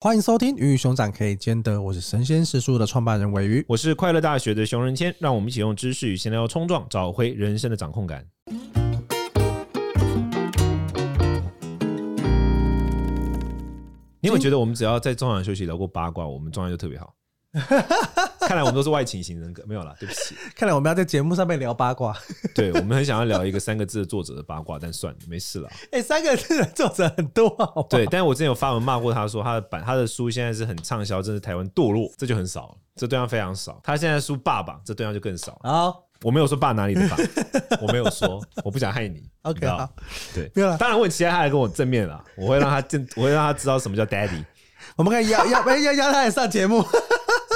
欢迎收听《鱼与熊掌可以兼得》，我是神仙食书的创办人尾鱼，我是快乐大学的熊仁谦，让我们一起用知识与闲聊冲撞，找回人生的掌控感。你有没有觉得我们只要在中场休息聊过八卦，我们状态就特别好？看来我们都是外倾型人格，没有啦，对不起。看来我们要在节目上面聊八卦。对，我们很想要聊一个三个字的作者的八卦，但算了，没事了。哎、欸，三个字的作者很多？对，但是我之前有发文骂过他说他的版他的书现在是很畅销，真是台湾堕落，这就很少了，这对象非常少。他现在书爸爸，这对象就更少。好，我没有说爸哪里的爸，我没有说，我不想害你。OK，好，对，没有了。当然，我很期待他来跟我正面了，我会让他正，我会让他知道什么叫 Daddy。我们可以邀邀邀邀他来上节目。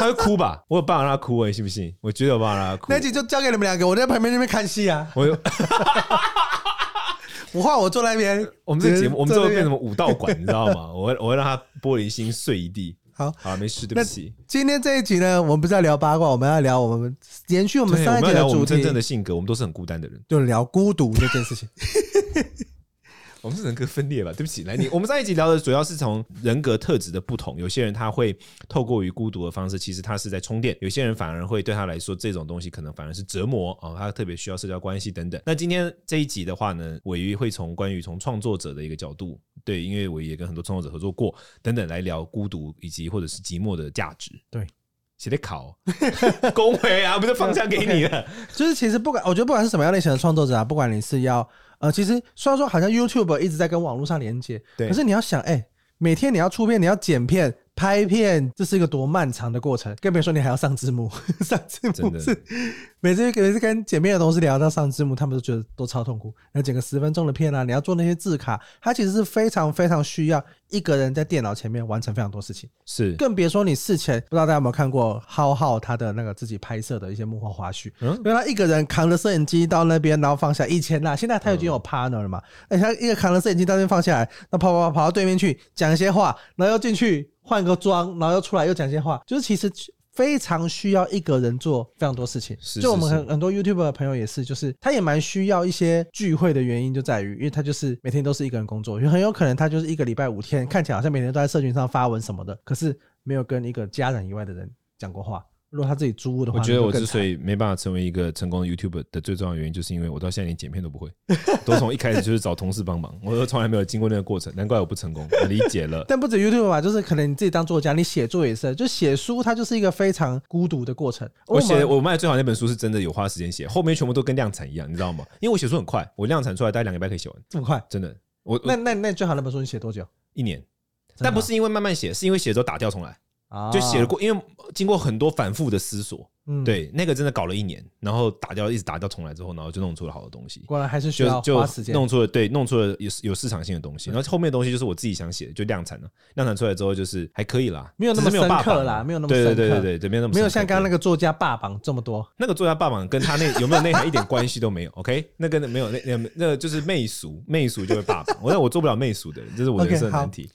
他会哭吧？我有办法让他哭，你信不信？我绝对有办法让他哭。那集就交给你们两个，我在旁边那边看戏啊。我有，我换我坐那边。我们这个节目，我们最后变成什么武道馆，你知道吗？我会我会让他玻璃心碎一地。好，好，没事，对不起。今天这一集呢，我们不是要聊八卦，我们要聊我们延续我们上一集的主题，真正的性格，我们都是很孤单的人，就聊孤独这件事情。我们是人格分裂吧？对不起，来你，我们上一集聊的主要是从人格特质的不同。有些人他会透过于孤独的方式，其实他是在充电；有些人反而会对他来说，这种东西可能反而是折磨啊、哦，他特别需要社交关系等等。那今天这一集的话呢，尾鱼会从关于从创作者的一个角度，对，因为鮪鱼也跟很多创作者合作过等等，来聊孤独以及或者是寂寞的价值。对，写的考恭维啊，不是方向给你的，就是其实不管，我觉得不管是什么样类型的创作者啊，不管你是要。呃，其实虽然说好像 YouTube 一直在跟网络上连接，对，可是你要想，哎、欸，每天你要出片，你要剪片。拍片这是一个多漫长的过程，更别说你还要上字幕，上字幕是每次每次跟剪片的同事聊到上字幕，他们都觉得都超痛苦。那剪个十分钟的片啊，你要做那些字卡，它其实是非常非常需要一个人在电脑前面完成非常多事情。是，更别说你事前不知道大家有没有看过浩浩他的那个自己拍摄的一些幕后花絮，嗯，因为他一个人扛着摄影机到那边，然后放下。一千呐，现在他已经有 partner 了嘛，而且他一个扛着摄影机到那边放下来，那跑跑跑跑到对面去讲一些话，然后又进去。换个妆，然后又出来又讲些话，就是其实非常需要一个人做非常多事情。是是是，就我们很很多 YouTube 的朋友也是，就是他也蛮需要一些聚会的原因就在于，因为他就是每天都是一个人工作，很有可能他就是一个礼拜五天，看起来好像每天都在社群上发文什么的，可是没有跟一个家人以外的人讲过话。如果他自己租屋的话，我觉得我之所以没办法成为一个成功的 YouTuber 的最重要的原因，就是因为我到现在连剪片都不会，都从一开始就是找同事帮忙，我都从来没有经过那个过程，难怪我不成功。我理解了。但不止 YouTuber 吧，就是可能你自己当作家，你写作也是，就写书，它就是一个非常孤独的过程。我写我卖最好那本书是真的有花时间写，后面全部都跟量产一样，你知道吗？因为我写书很快，我量产出来大概两个礼拜可以写完，这么快？真的。我那那那最好那本书你写多久？一年。但不是因为慢慢写，是因为写之后打掉重来，就写了过，因为经过很多反复的思索。嗯，对，那个真的搞了一年，然后打掉，一直打掉重来之后，然后就弄出了好的东西。果然还是需要花时间。弄出了对，弄出了有有市场性的东西。然后后面的东西就是我自己想写的，就量产了。量产出来之后就是还可以啦，没有那么深刻啦，没有那么深刻。对对对对对，没有那么没有像刚刚那个作家霸榜这么多。那个作家霸榜跟他那有没有内涵一点关系都没有。OK，那个没有那那那个就是媚俗，媚俗就会霸榜。我说我做不了媚俗的人，这是我人生的难题。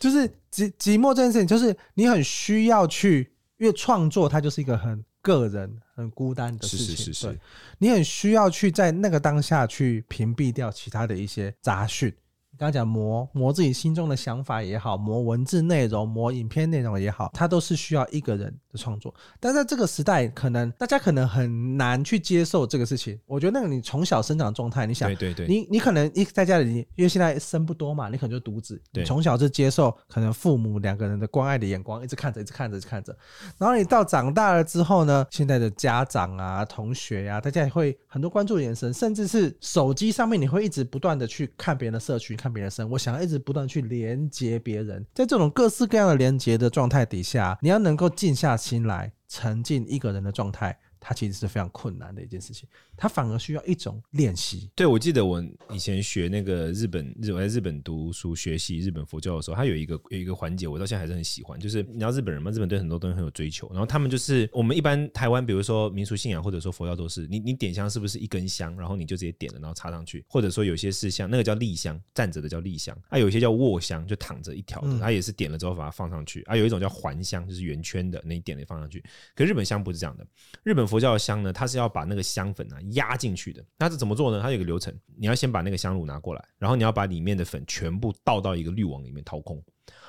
就是寂寂寞这件事情，就是你很需要去，因为创作它就是一个很。个人很孤单的事情，是是是是，你很需要去在那个当下去屏蔽掉其他的一些杂讯。刚刚讲磨磨自己心中的想法也好，磨文字内容、磨影片内容也好，它都是需要一个人的创作。但在这个时代，可能大家可能很难去接受这个事情。我觉得那个你从小生长状态，你想，对对对，你你可能一在家里，因为现在生不多嘛，你可能就独子，你从小就接受可能父母两个人的关爱的眼光，一直看着，一直看着，一直看着。然后你到长大了之后呢，现在的家长啊、同学呀、啊，大家也会很多关注的眼神，甚至是手机上面，你会一直不断的去看别人的社区，看。别人生，我想要一直不断去连接别人，在这种各式各样的连接的状态底下，你要能够静下心来，沉浸一个人的状态。它其实是非常困难的一件事情，它反而需要一种练习。对，我记得我以前学那个日本日我在日本读书学习日本佛教的时候，它有一个有一个环节，我到现在还是很喜欢。就是你知道日本人嘛，日本对很多东西很有追求，然后他们就是我们一般台湾，比如说民俗信仰或者说佛教都是，你你点香是不是一根香，然后你就直接点了，然后插上去，或者说有些是像那个叫立香，站着的叫立香，啊，有一些叫卧香，就躺着一条的，它也是点了之后把它放上去，啊，有一种叫环香，就是圆圈的，那你点了放上去。可日本香不是这样的，日本佛佛教的香呢，它是要把那个香粉啊压进去的，那是怎么做呢？它有个流程，你要先把那个香炉拿过来，然后你要把里面的粉全部倒到一个滤网里面掏空，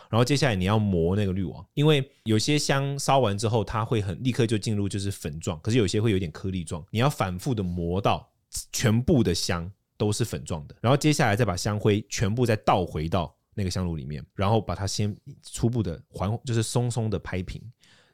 然后接下来你要磨那个滤网，因为有些香烧完之后，它会很立刻就进入就是粉状，可是有些会有点颗粒状，你要反复的磨到全部的香都是粉状的，然后接下来再把香灰全部再倒回到那个香炉里面，然后把它先初步的环就是松松的拍平，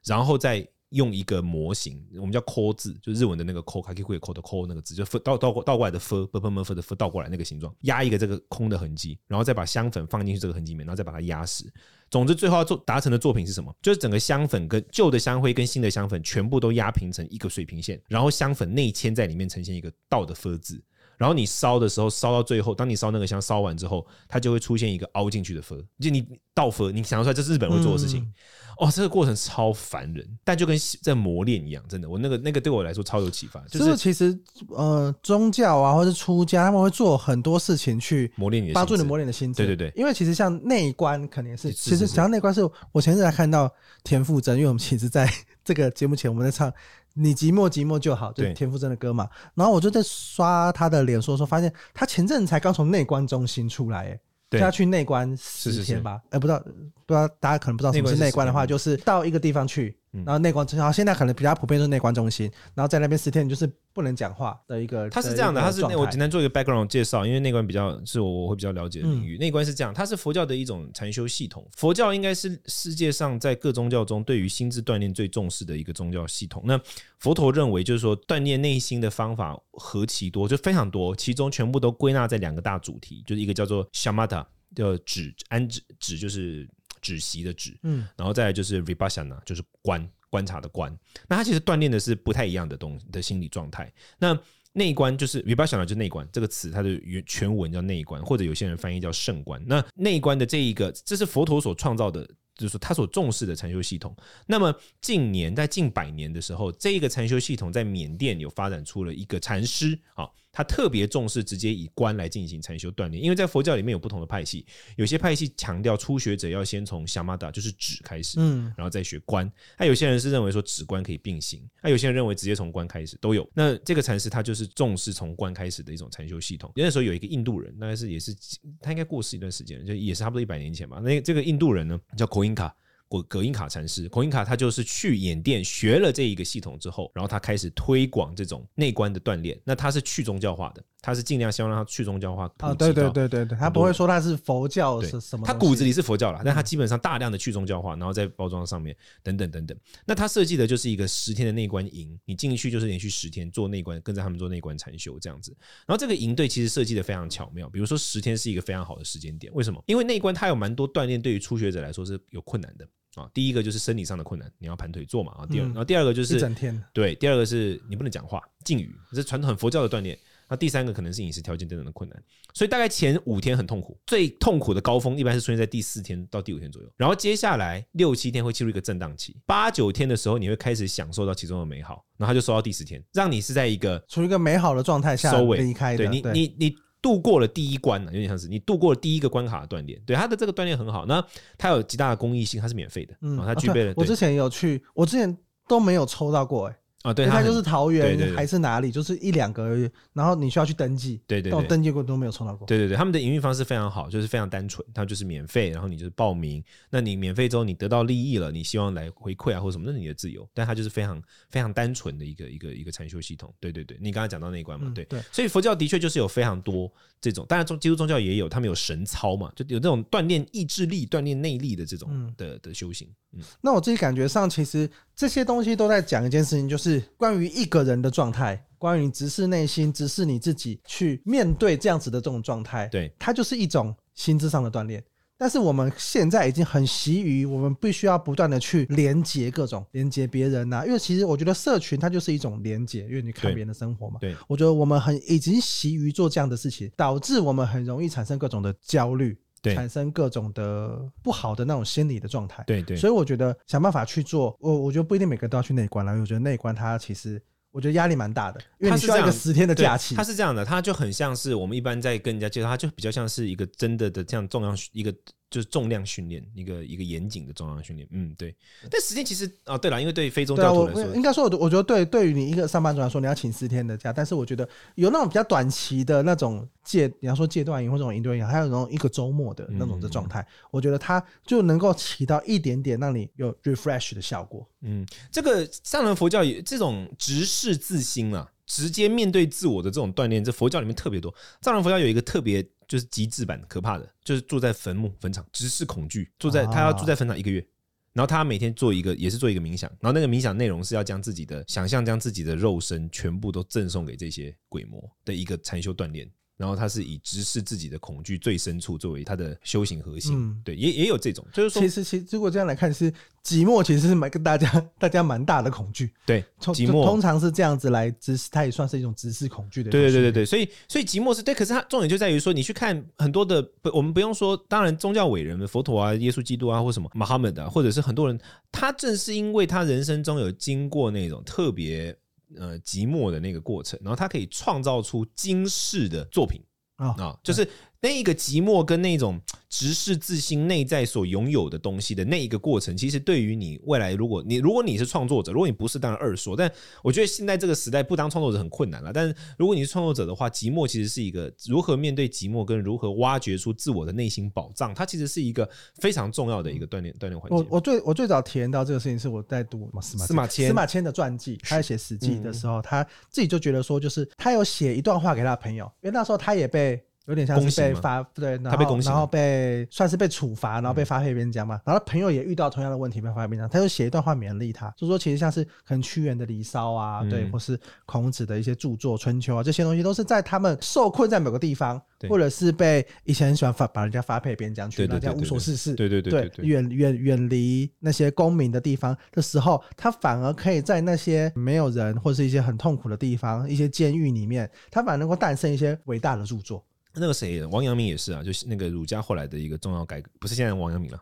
然后再。用一个模型，我们叫“抠”字，就日文的那个 “ko”，卡基会抠的“抠”那个字，就倒倒过倒过来的 “f”，不不不的 “f” 倒过来那个形状，压一个这个空的痕迹，然后再把香粉放进去这个痕迹里面，然后再把它压实。总之，最后要做达成的作品是什么？就是整个香粉跟旧的香灰跟新的香粉全部都压平成一个水平线，然后香粉内嵌在里面，呈现一个倒的 “f” 字。然后你烧的时候，烧到最后，当你烧那个香烧完之后，它就会出现一个凹进去的佛就你倒佛你想得出来这是日本人会做的事情。嗯哦，这个过程超烦人，但就跟在磨练一样，真的，我那个那个对我来说超有启发。就是其实呃，宗教啊，或者出家，他们会做很多事情去磨练你，帮助你磨练的心智。对对对，因为其实像内观肯定是，其实讲到内观，是我前阵才看到田馥甄，因为我们其实在这个节目前我们在唱“你寂寞寂寞就好”，就是田馥甄的歌嘛。然后我就在刷他的脸书，说发现他前阵子才刚从内观中心出来，哎。就要去内观十天吧？哎、欸，不知道，不知道，大家可能不知道什么是内观的话，就是到一个地方去。然后内观，然后现在可能比较普遍是内观中心，然后在那边十天就是不能讲话的一个。他是这样的，他是我简单做一个 background 介绍，因为那关比较是我我会比较了解的领域。内、嗯、观是这样，它是佛教的一种禅修系统。佛教应该是世界上在各宗教中对于心智锻炼最重视的一个宗教系统。那佛陀认为，就是说锻炼内心的方法何其多，就非常多，其中全部都归纳在两个大主题，就是一个叫做 shamatha，叫止安止止就是。止息的止，嗯，然后再来就是 vipassana，就是观观察的观。那它其实锻炼的是不太一样的东西的心理状态。那内观就是你不要想到就内观这个词，它的原全文叫内观，或者有些人翻译叫圣观。那内观的这一个，这是佛陀所创造的，就是说他所重视的禅修系统。那么近年在近百年的时候，这一个禅修系统在缅甸有发展出了一个禅师啊。他特别重视直接以观来进行禅修锻炼，因为在佛教里面有不同的派系，有些派系强调初学者要先从夏玛达，就是止开始，嗯，然后再学观。那有些人是认为说止观可以并行，那有些人认为直接从观开始都有。那这个禅师他就是重视从观开始的一种禅修系统。那时候有一个印度人，大概是也是他应该过世一段时间，就也是差不多一百年前吧。那这个印度人呢叫口因卡。果葛印卡禅师，葛因卡他就是去缅甸学了这一个系统之后，然后他开始推广这种内观的锻炼。那他是去宗教化的，他是尽量希望让他去宗教化。啊，对对对对对，他不会说他是佛教是什么，他骨子里是佛教啦，但他基本上大量的去宗教化，然后在包装上面等等等等。那他设计的就是一个十天的内观营，你进去就是连续十天做内观，跟着他们做内观禅修这样子。然后这个营队其实设计的非常巧妙，比如说十天是一个非常好的时间点，为什么？因为内观它有蛮多锻炼，对于初学者来说是有困难的。啊，第一个就是生理上的困难，你要盘腿坐嘛。啊，第二，然后第二个就是一整天，对，第二个是你不能讲话，禁语，这是传统很佛教的锻炼。那第三个可能是饮食条件等等的困难，所以大概前五天很痛苦，最痛苦的高峰一般是出现在第四天到第五天左右，然后接下来六七天会进入一个震荡期，八九天的时候你会开始享受到其中的美好，然后他就收到第十天，让你是在一个处于一个美好的状态下收尾离开的，对你，你你你。度过了第一关了，有点像是你度过了第一个关卡的锻炼。对，它的这个锻炼很好，那它有极大的公益性，它是免费的，嗯，它具备了。我之前有去，我之前都没有抽到过，哎。啊，对，他就是桃园还是哪里，就是一两个而已。然后你需要去登记，对对，但我登记过都没有抽到过。对对对，他们的营运方式非常好，就是非常单纯，它就是免费，然后你就是报名。那你免费之后，你得到利益了，你希望来回馈啊或者什么，那是你的自由。但他就是非常非常单纯的一个一个一个禅修系统。对对对，你刚才讲到那一关嘛，对对。所以佛教的确就是有非常多这种，当然中基督宗教也有，他们有神操嘛，就有这种锻炼意志力、锻炼内力的这种的的修行。嗯，那我自己感觉上，其实这些东西都在讲一件事情，就是关于一个人的状态，关于你直视内心，直视你自己去面对这样子的这种状态。对，它就是一种心智上的锻炼。但是我们现在已经很习于，我们必须要不断的去连接各种连接别人呐、啊，因为其实我觉得社群它就是一种连接，因为你看别人的生活嘛。对，我觉得我们很已经习于做这样的事情，导致我们很容易产生各种的焦虑。产生各种的不好的那种心理的状态，对对，所以我觉得想办法去做，我我觉得不一定每个人都要去内观了，因为我觉得内观它其实我觉得压力蛮大的，因为你需要一个十天的假期。它是这样的，它就很像是我们一般在跟人家介绍，它就比较像是一个真的的这样重要一个就是重量训练，一个一个严谨的重量训练。嗯，对。但时间其实啊，对了，因为对非宗教徒来说，啊、应该说，我我觉得对对于你一个上班族来说，你要请四天的假。但是我觉得有那种比较短期的那种戒，你要说戒断营或者这种营队营，还有那种一个周末的那种的状态，嗯、我觉得它就能够起到一点点让你有 refresh 的效果。嗯，这个藏传佛教也这种直视自心啊。直接面对自我的这种锻炼，这佛教里面特别多。藏传佛教有一个特别就是极致版可怕的，就是住在坟墓坟场，直视恐惧，住在他要住在坟场一个月，然后他每天做一个也是做一个冥想，然后那个冥想内容是要将自己的想象，将自己的肉身全部都赠送给这些鬼魔的一个禅修锻炼。然后他是以直视自己的恐惧最深处作为他的修行核心，嗯、对，也也有这种，就是说，其实其实如果这样来看，是寂寞，其实是蛮跟大家大家蛮大的恐惧，对，寂寞。通常是这样子来直视，它也算是一种直视恐惧的，对对对对对，所以所以寂寞是对，可是它重点就在于说，你去看很多的，不，我们不用说，当然宗教伟人，佛陀啊、耶稣基督啊，或什么 Muhammad 啊，或者是很多人，他正是因为他人生中有经过那种特别呃即墨的那个过程，然后他可以创造出惊世的作品。啊就是那一个寂寞跟那种 直视自心内在所拥有的东西的那一个过程，其实对于你未来，如果你如果你是创作者，如果你不是，当然二说。但我觉得现在这个时代不当创作者很困难了。但是如果你是创作者的话，寂寞其实是一个如何面对寂寞跟如何挖掘出自我的内心宝藏，它其实是一个非常重要的一个锻炼锻炼环节。我我最我最早体验到这个事情是我在读司马司马迁司马迁的传记，他在写史记的时候，他自己就觉得说，就是他有写一段话给他的朋友，因为那时候他也被。有点像是被发对，然后然后被算是被处罚，然后被发配边疆嘛。然后朋友也遇到同样的问题，被发配边疆，他就写一段话勉励他，就说其实像是可能屈原的《离骚》啊，对，或是孔子的一些著作《春秋》啊，这些东西都是在他们受困在某个地方，或者是被以前很喜欢发把人家发配边疆去，大家无所事事，对对对对，远远远离那些公民的地方的时候，他反而可以在那些没有人或是一些很痛苦的地方，一些监狱里面，他反而能够诞生一些伟大的著作。那个谁，王阳明也是啊，就是那个儒家后来的一个重要改革，不是现在王阳明了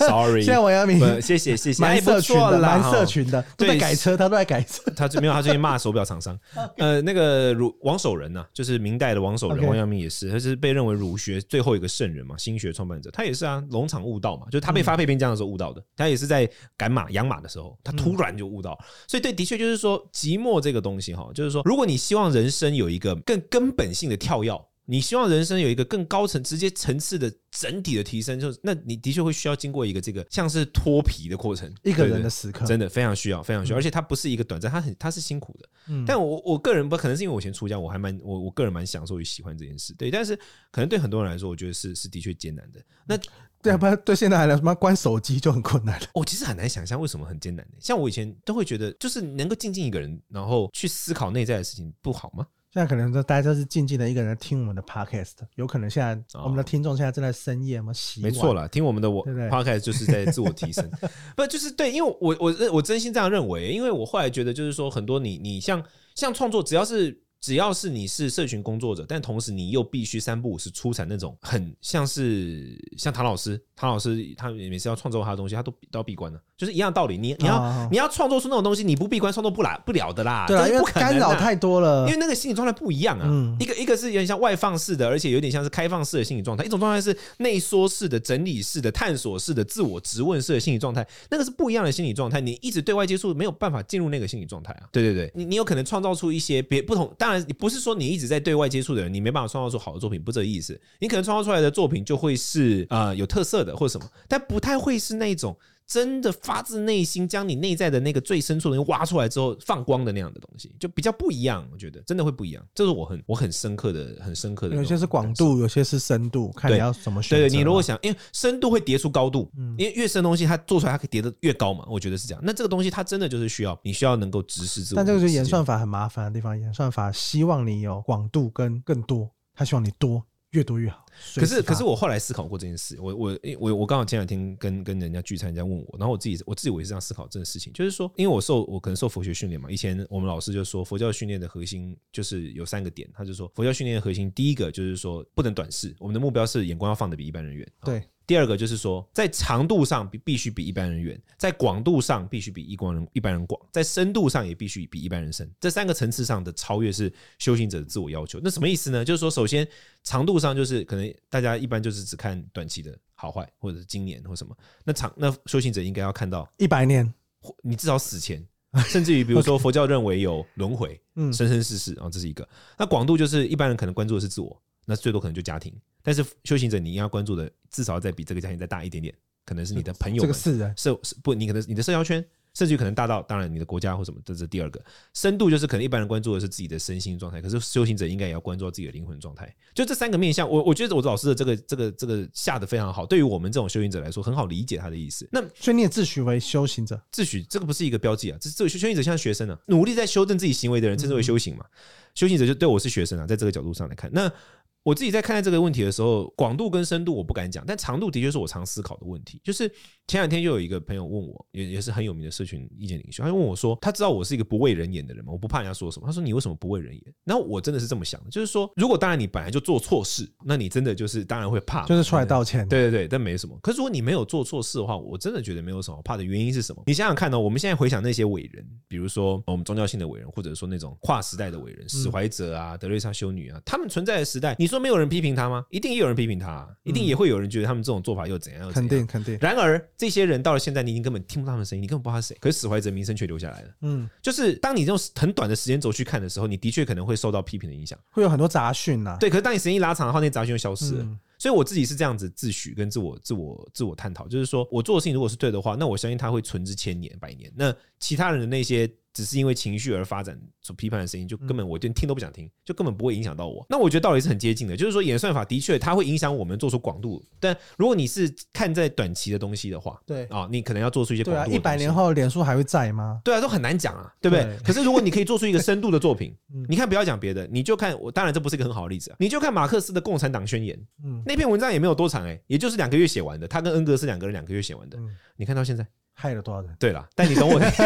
，sorry，现在王阳明，谢谢谢谢，蛮社群的，蛮社群的，都在改车，他都在改车，他最没有，他最近骂手表厂商，呃，那个儒王守仁呐，就是明代的王守仁，王阳明也是，他是被认为儒学最后一个圣人嘛，心学创办者，他也是啊，农场悟道嘛，就是他被发配边疆的时候悟道的，他也是在赶马养马的时候，他突然就悟道，所以对，的确就是说寂寞这个东西哈，就是说，如果你希望人生有一个更根本性的跳跃。你希望人生有一个更高层、直接层次的整体的提升，就是那你的确会需要经过一个这个像是脱皮的过程，一个人的时刻，真的非常需要，非常需要，而且它不是一个短暂，它很它是辛苦的。嗯，但我我个人不可能是因为我以前出家，我还蛮我我个人蛮享受与喜欢这件事，对。但是可能对很多人来说，我觉得是是的确艰难的。那对啊，不然对现在来讲，什么关手机就很困难了。我其实很难想象为什么很艰难。像我以前都会觉得，就是能够静静一个人，然后去思考内在的事情，不好吗？现在可能大家都是静静的一个人听我们的 podcast，有可能现在我们的听众现在正在深夜嘛。没错啦，听我们的我 podcast 就是在自我提升，不就是对？因为我我我真心这样认为，因为我后来觉得就是说，很多你你像像创作，只要是。只要是你是社群工作者，但同时你又必须三不五时出产那种很像是像唐老师，唐老师他每次要创作他的东西，他都都要闭关的，就是一样道理。你你要你要创作出那种东西，你不闭关创作不来不了的啦。对啊，因为干扰太多了，因为那个心理状态不一样啊。一个一个是有点像外放式的，而且有点像是开放式的心理状态；一种状态是内缩式的、整理式的、探索式的、自我质问式的心理状态。那个是不一样的心理状态。你一直对外接触，没有办法进入那个心理状态啊。对对对，你你有可能创造出一些别不同，当然。你不是说你一直在对外接触的人，你没办法创造出好的作品，不这个意思。你可能创造出来的作品就会是呃有特色的或者什么，但不太会是那种真的发自内心将你内在的那个最深处的东西挖出来之后放光的那样的东西，就比较不一样。我觉得真的会不一样，这是我很我很深刻的很深刻的。有些是广度，有些是深度，看你要怎么选择。对对，你如果想，因为深度会叠出高度，因为越深的东西它做出来它可以叠得越高嘛。我觉得是这样。那这个东西它真的就是需要你需要能够直视自我。但这个就是演算法很麻烦的地方，演算法希望你有广度跟更多，它希望你多。越多越好。可是，可是我后来思考过这件事。我，我，我，我刚好前两天跟跟人家聚餐，人家问我，然后我自己，我自己我也是这样思考这件事情，就是说，因为我受我可能受佛学训练嘛，以前我们老师就说，佛教训练的核心就是有三个点，他就说，佛教训练的核心，第一个就是说，不能短视，我们的目标是眼光要放的比一般人远。对。第二个就是说，在长度上必必须比一般人远，在广度上必须比一光人一般人广，在深度上也必须比一般人深。这三个层次上的超越是修行者的自我要求。那什么意思呢？就是说，首先长度上就是可能大家一般就是只看短期的好坏，或者是今年或什么，那长那修行者应该要看到一百年，你至少死前，甚至于比如说佛教认为有轮回，嗯，生生世世啊，这是一个。那广度就是一般人可能关注的是自我，那最多可能就家庭，但是修行者你应该要关注的至少要再比这个家庭再大一点点，可能是你的朋友，这个是的，社不，你可能你的社交圈。甚至于可能大到，当然你的国家或什么，这是第二个深度，就是可能一般人关注的是自己的身心状态，可是修行者应该也要关注到自己的灵魂状态。就这三个面向，我我觉得我老师的这个这个这个下的非常好，对于我们这种修行者来说，很好理解他的意思。那所以你也自诩为修行者？自诩这个不是一个标记啊，这这个修行者像学生啊，努力在修正自己行为的人称之为修行嘛。修行者就对我是学生啊，在这个角度上来看，那。我自己在看待这个问题的时候，广度跟深度我不敢讲，但长度的确是我常思考的问题。就是前两天就有一个朋友问我，也也是很有名的社群意见领袖，他就问我说，他知道我是一个不畏人言的人吗？我不怕人家说什么。他说你为什么不畏人言？然后我真的是这么想的，就是说，如果当然你本来就做错事，那你真的就是当然会怕，就是出来道歉。对对对，但没什么。可是如果你没有做错事的话，我真的觉得没有什么怕的。原因是什么？你想想看呢？我们现在回想那些伟人，比如说我们宗教性的伟人，或者说那种跨时代的伟人，史怀哲啊、德瑞莎修女啊，他们存在的时代，你说没有人批评他吗？一定也有人批评他，一定也会有人觉得他们这种做法又怎样？又怎样？肯定肯定。然而，这些人到了现在，你已经根本听不到他们的声音，你根本不知道他是谁。可是史怀哲名声却留下来了。嗯，就是当你用很短的时间轴去看的时候，你的确可能会受到批评的影响，会有很多杂讯呐。对，可是当你时间一拉长的话，那杂讯就消失了。所以我自己是这样子自诩跟自我、自我、自我探讨，就是说我做的事情如果是对的话，那我相信它会存之千年、百年。那其他人的那些。只是因为情绪而发展所批判的声音，就根本我连听都不想听，就根本不会影响到我。那我觉得道理是很接近的，就是说演算法的确它会影响我们做出广度，但如果你是看在短期的东西的话，对啊，你可能要做出一些广度。对啊，一百年后脸书还会在吗？对啊，都很难讲啊，对不对？可是如果你可以做出一个深度的作品，你看不要讲别的，你就看我，当然这不是一个很好的例子啊，你就看马克思的《共产党宣言》，嗯那篇文章也没有多长哎，也就是两个月写完的，他跟恩格斯两个人两个月写完的，你看到现在害了多少人？对了，但你懂我的。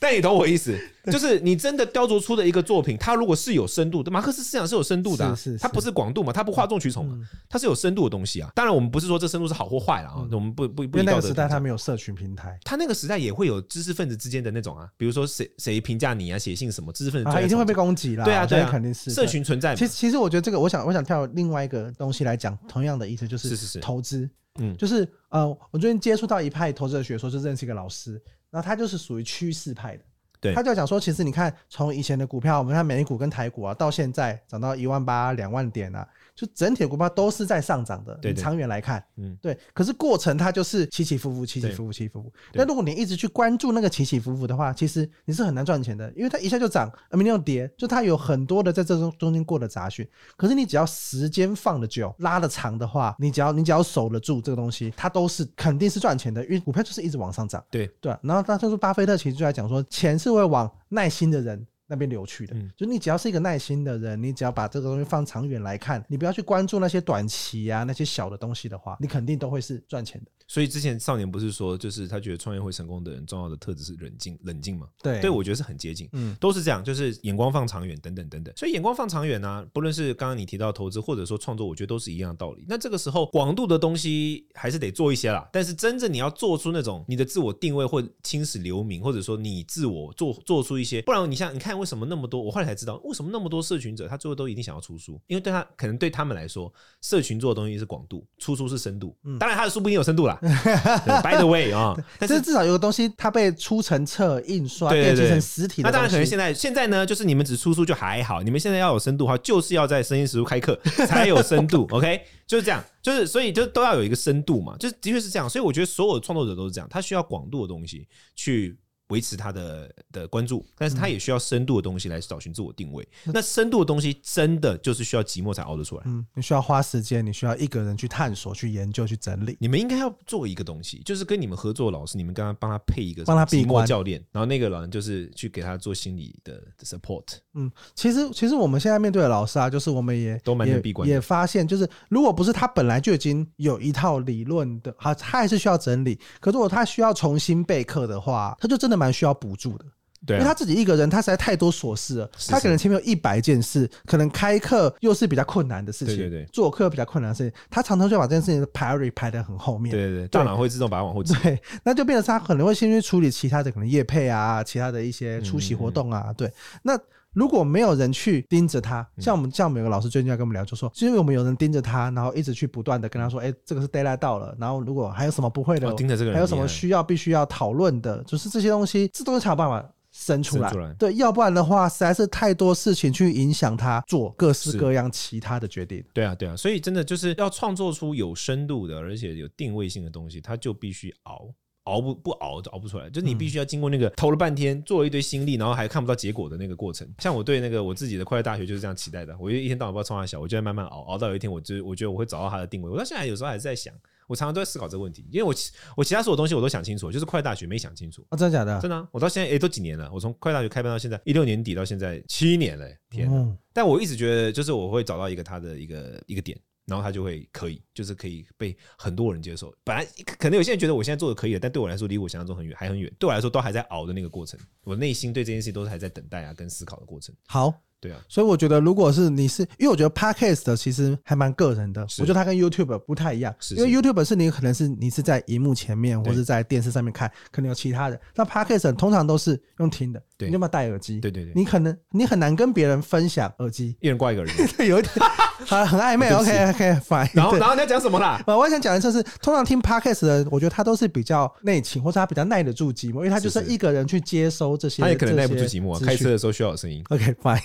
但你懂我意思，就是你真的雕琢出的一个作品，它如果是有深度的，马克思思想是有深度的，它不是广度嘛，它不哗众取宠嘛，它是有深度的东西啊。当然，我们不是说这深度是好或坏了啊，我们不不不。因为那个时代它没有社群平台，它那个时代也会有知识分子之间的那种啊，比如说谁谁评价你啊，写信什么，知识分子啊一定会被攻击啦。对啊，对啊，肯定是社群存在。其实其实我觉得这个，我想我想跳另外一个东西来讲，同样的意思就是是是是投资，嗯，就是呃，我最近接触到一派投资的学说，就认识一个老师，然后他就是属于趋势派的。对，他就讲说，其实你看，从以前的股票，我们看美股跟台股啊，到现在涨到一万八、两万点啊。就整体的股票都是在上涨的，对，长远来看，嗯，对。可是过程它就是起起伏伏，起起伏伏，起起伏伏。那如果你一直去关注那个起起伏伏的话，其实你是很难赚钱的，因为它一下就涨，明天又跌，就它有很多的在这中中间过的杂讯。可是你只要时间放的久，拉的长的话，你只要你只要守得住这个东西，它都是肯定是赚钱的，因为股票就是一直往上涨。对对。然后他就是巴菲特其实就在讲说，钱是会往耐心的人那边流去的，嗯，就你只要是一个耐心的人，你只要把这个东西放长远来看，你不要去关注那些短期啊那些小的东西的话，你肯定都会是赚钱的。所以之前少年不是说，就是他觉得创业会成功的人重要的特质是冷静，冷静嘛？对，对我觉得是很接近，嗯，都是这样，就是眼光放长远，等等等等。所以眼光放长远呢、啊，不论是刚刚你提到投资，或者说创作，我觉得都是一样的道理。那这个时候广度的东西还是得做一些啦，但是真正你要做出那种你的自我定位或青史留名，或者说你自我做做出一些，不然你像你看为什么那么多？我后来才知道为什么那么多社群者他最后都一定想要出书，因为对他可能对他们来说，社群做的东西是广度，出书是深度。当然他的书不一定有深度啦。By the way 啊，但是至少有个东西，它被出成册、印刷、变成实体的。那当然可能现在现在呢，就是你们只出书就还好，你们现在要有深度的话，就是要在声音实录开课 才有深度。OK，就是这样，就是所以就都要有一个深度嘛，就是的确是这样。所以我觉得所有的创作者都是这样，他需要广度的东西去。维持他的的关注，但是他也需要深度的东西来找寻自我定位。嗯、那深度的东西真的就是需要寂寞才熬得出来。嗯，你需要花时间，你需要一个人去探索、去研究、去整理。你们应该要做一个东西，就是跟你们合作的老师，你们刚刚帮他配一个帮他寂寞教练，然后那个人就是去给他做心理的 support。嗯，其实其实我们现在面对的老师啊，就是我们也都蛮闭关，也发现就是如果不是他本来就已经有一套理论的，他他还是需要整理。可如果他需要重新备课的话，他就真的蛮需要补助的。对、啊，因为他自己一个人，他实在太多琐事了。他可能前面有一百件事，可能开课又是比较困难的事情，对对对，做课比较困难的事情，他常常就把这件事情的 priority 排在很后面。对对对，大脑会自动把它往后挤。对，那就变成他可能会先去处理其他的可能业配啊，其他的一些出席活动啊。嗯、对，那。如果没有人去盯着他，像我们像我们有个老师最近要跟我们聊，就说，是因为我们有人盯着他，然后一直去不断的跟他说，哎，这个是 deadline 到了，然后如果还有什么不会的，盯着这个人，还有什么需要必须要讨论的，就是这些东西，这都是才有办法。生出来，对，要不然的话，实在是太多事情去影响他做各式各样其他的决定。对啊，对啊，所以真的就是要创作出有深度的，而且有定位性的东西，他就必须熬，熬不不熬就熬不出来。就是你必须要经过那个投了半天，做了一堆心力，然后还看不到结果的那个过程。像我对那个我自己的快乐大学就是这样期待的，我就一天到晚不知道冲三小，我就在慢慢熬，熬到有一天，我就我觉得我会找到它的定位。我到现在有时候还是在想。我常常都在思考这个问题，因为我我其他所有东西我都想清楚，就是快乐大学没想清楚啊。真的假的？真的、啊，我到现在诶、欸，都几年了，我从快乐大学开办到现在一六年底到现在七年了，天、嗯！但我一直觉得，就是我会找到一个它的一个一个点，然后他就会可以，就是可以被很多人接受。本来可能有些人觉得我现在做的可以了，但对我来说离我想象中很远，还很远。对我来说都还在熬的那个过程，我内心对这件事情都是还在等待啊，跟思考的过程。好。对啊，所以我觉得，如果是你是，因为我觉得 Podcast 其实还蛮个人的，我觉得它跟 YouTube 不太一样，因为 YouTube 是你可能是你是在荧幕前面或者在电视上面看，可能有其他人，那 Podcast 通常都是用听的，你要不要戴耳机？对对对，你可能你很难跟别人分享耳机，一人挂一个人，有一点 好很暧昧。OK OK fine。然后然后你要讲什么啦？我想讲的就是，通常听 Podcast 的人，我觉得他都是比较内情，或者他比较耐得住寂寞，因为他就是一个人去接收这些，他也可能耐不住寂寞，开车的时候需要有声音。OK fine。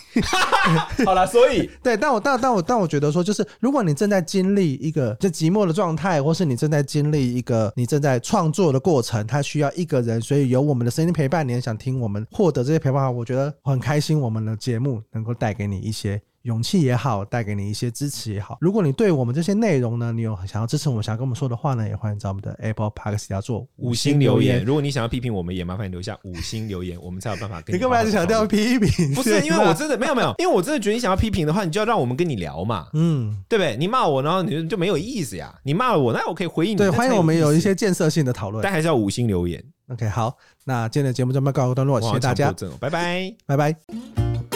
好了，所以对，但我但但我但我觉得说，就是如果你正在经历一个就寂寞的状态，或是你正在经历一个你正在创作的过程，他需要一个人，所以有我们的声音陪伴，你也想听我们获得这些陪伴，我觉得很开心，我们的节目能够带给你一些。勇气也好，带给你一些支持也好。如果你对我们这些内容呢，你有想要支持我们，想要跟我们说的话呢，也欢迎在我们的 Apple Podcast 要做五星留言。如果你想要批评我们，也麻烦你留下五星留言，我们才有办法跟你。你干嘛强调批评？不是，因为我真的没有没有，因为我真的觉得你想要批评的话，你就要让我们跟你聊嘛，嗯，对不对？你骂我，然后你就没有意思呀。你骂了我，那我可以回应你。对，欢迎我们有一些建设性的讨论，但还是要五星留言。OK，好，那今天的节目就这么告一段落，谢谢大家，拜拜，拜拜。